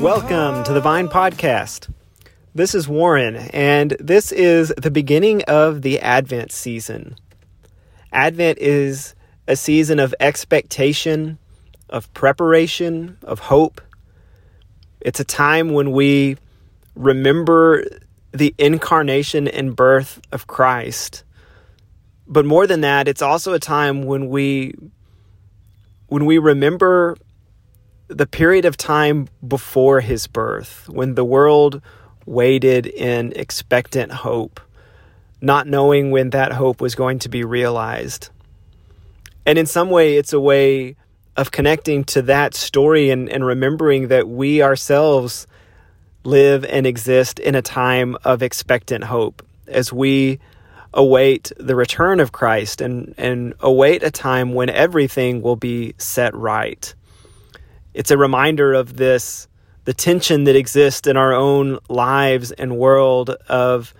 Welcome to the Vine Podcast. This is Warren, and this is the beginning of the Advent season. Advent is a season of expectation, of preparation, of hope. It's a time when we remember the incarnation and birth of Christ. But more than that, it's also a time when we when we remember the period of time before his birth, when the world waited in expectant hope, not knowing when that hope was going to be realized. And in some way, it's a way of connecting to that story and, and remembering that we ourselves live and exist in a time of expectant hope as we await the return of Christ and, and await a time when everything will be set right. It's a reminder of this the tension that exists in our own lives and world of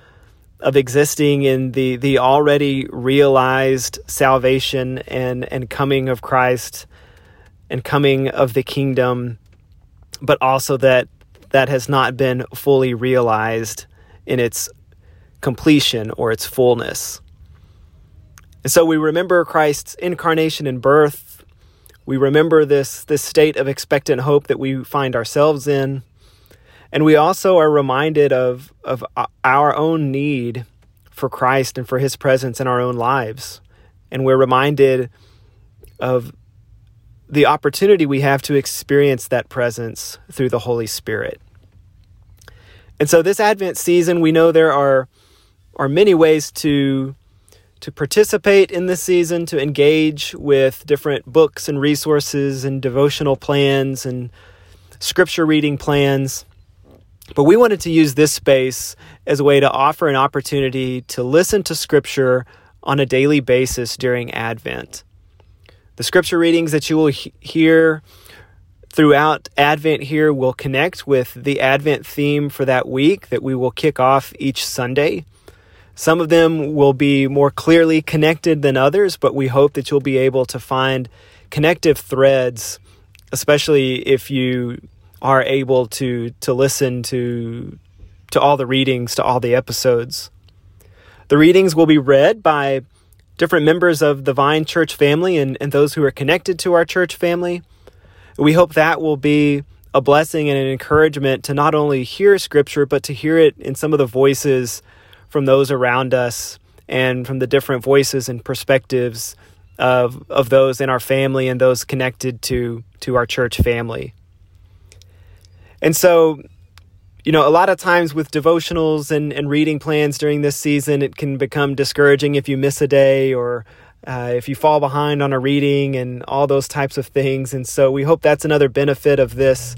of existing in the the already realized salvation and and coming of Christ and coming of the kingdom but also that that has not been fully realized in its completion or its fullness. And so we remember Christ's incarnation and birth. We remember this, this state of expectant hope that we find ourselves in. And we also are reminded of, of our own need for Christ and for his presence in our own lives. And we're reminded of the opportunity we have to experience that presence through the Holy Spirit. And so, this Advent season, we know there are are many ways to to participate in this season, to engage with different books and resources and devotional plans and scripture reading plans. But we wanted to use this space as a way to offer an opportunity to listen to scripture on a daily basis during Advent. The scripture readings that you will he- hear throughout Advent here will connect with the Advent theme for that week that we will kick off each Sunday. Some of them will be more clearly connected than others, but we hope that you'll be able to find connective threads, especially if you are able to to listen to to all the readings, to all the episodes. The readings will be read by different members of the Vine Church family and, and those who are connected to our church family. We hope that will be a blessing and an encouragement to not only hear scripture, but to hear it in some of the voices from those around us and from the different voices and perspectives of of those in our family and those connected to to our church family. And so, you know, a lot of times with devotionals and, and reading plans during this season, it can become discouraging if you miss a day or uh, if you fall behind on a reading and all those types of things. And so we hope that's another benefit of this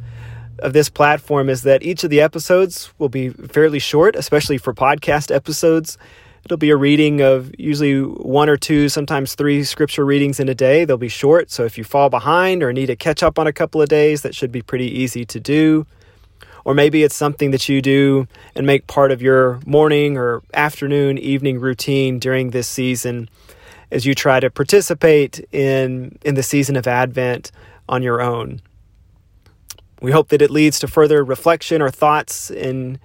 of this platform is that each of the episodes will be fairly short, especially for podcast episodes. It'll be a reading of usually one or two, sometimes three scripture readings in a day. They'll be short, so if you fall behind or need to catch up on a couple of days, that should be pretty easy to do. Or maybe it's something that you do and make part of your morning or afternoon, evening routine during this season as you try to participate in, in the season of Advent on your own. We hope that it leads to further reflection or thoughts in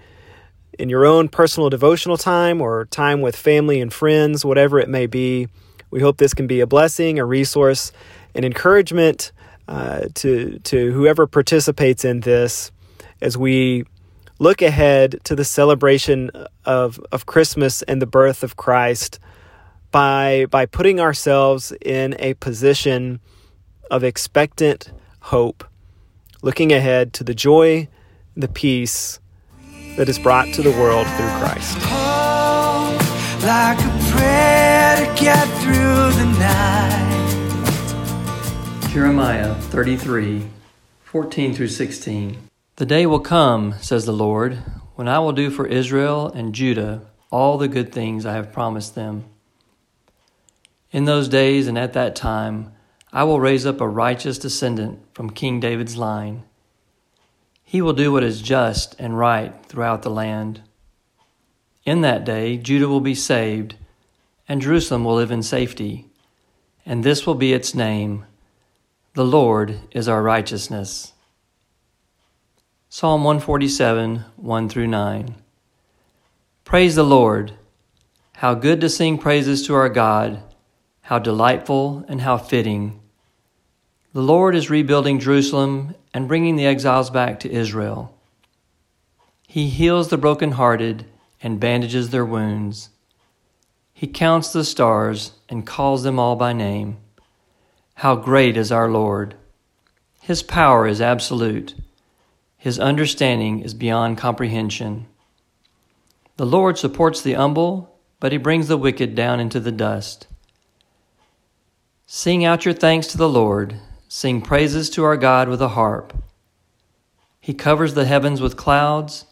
in your own personal devotional time or time with family and friends, whatever it may be. We hope this can be a blessing, a resource, an encouragement uh, to to whoever participates in this as we look ahead to the celebration of of Christmas and the birth of Christ by by putting ourselves in a position of expectant hope looking ahead to the joy, the peace that is brought to the world through Christ. Like Jeremiah 33 14 through 16. The day will come, says the Lord, when I will do for Israel and Judah all the good things I have promised them. In those days and at that time, I will raise up a righteous descendant from King David's line. He will do what is just and right throughout the land. In that day, Judah will be saved, and Jerusalem will live in safety. And this will be its name The Lord is our righteousness. Psalm 147, 1 through 9. Praise the Lord. How good to sing praises to our God. How delightful and how fitting. The Lord is rebuilding Jerusalem and bringing the exiles back to Israel. He heals the brokenhearted and bandages their wounds. He counts the stars and calls them all by name. How great is our Lord! His power is absolute. His understanding is beyond comprehension. The Lord supports the humble, but he brings the wicked down into the dust. Sing out your thanks to the Lord. Sing praises to our God with a harp. He covers the heavens with clouds,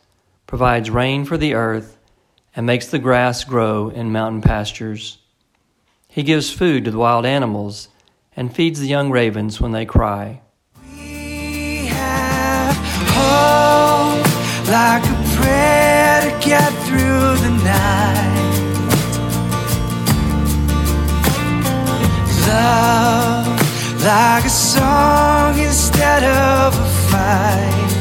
provides rain for the earth, and makes the grass grow in mountain pastures. He gives food to the wild animals and feeds the young ravens when they cry. like a prayer to get through the night. Like a song instead of a fight.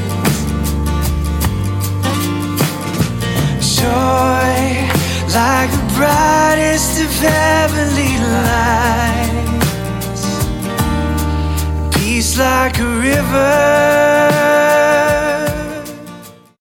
Joy like the brightest of heavenly lights. Peace like a river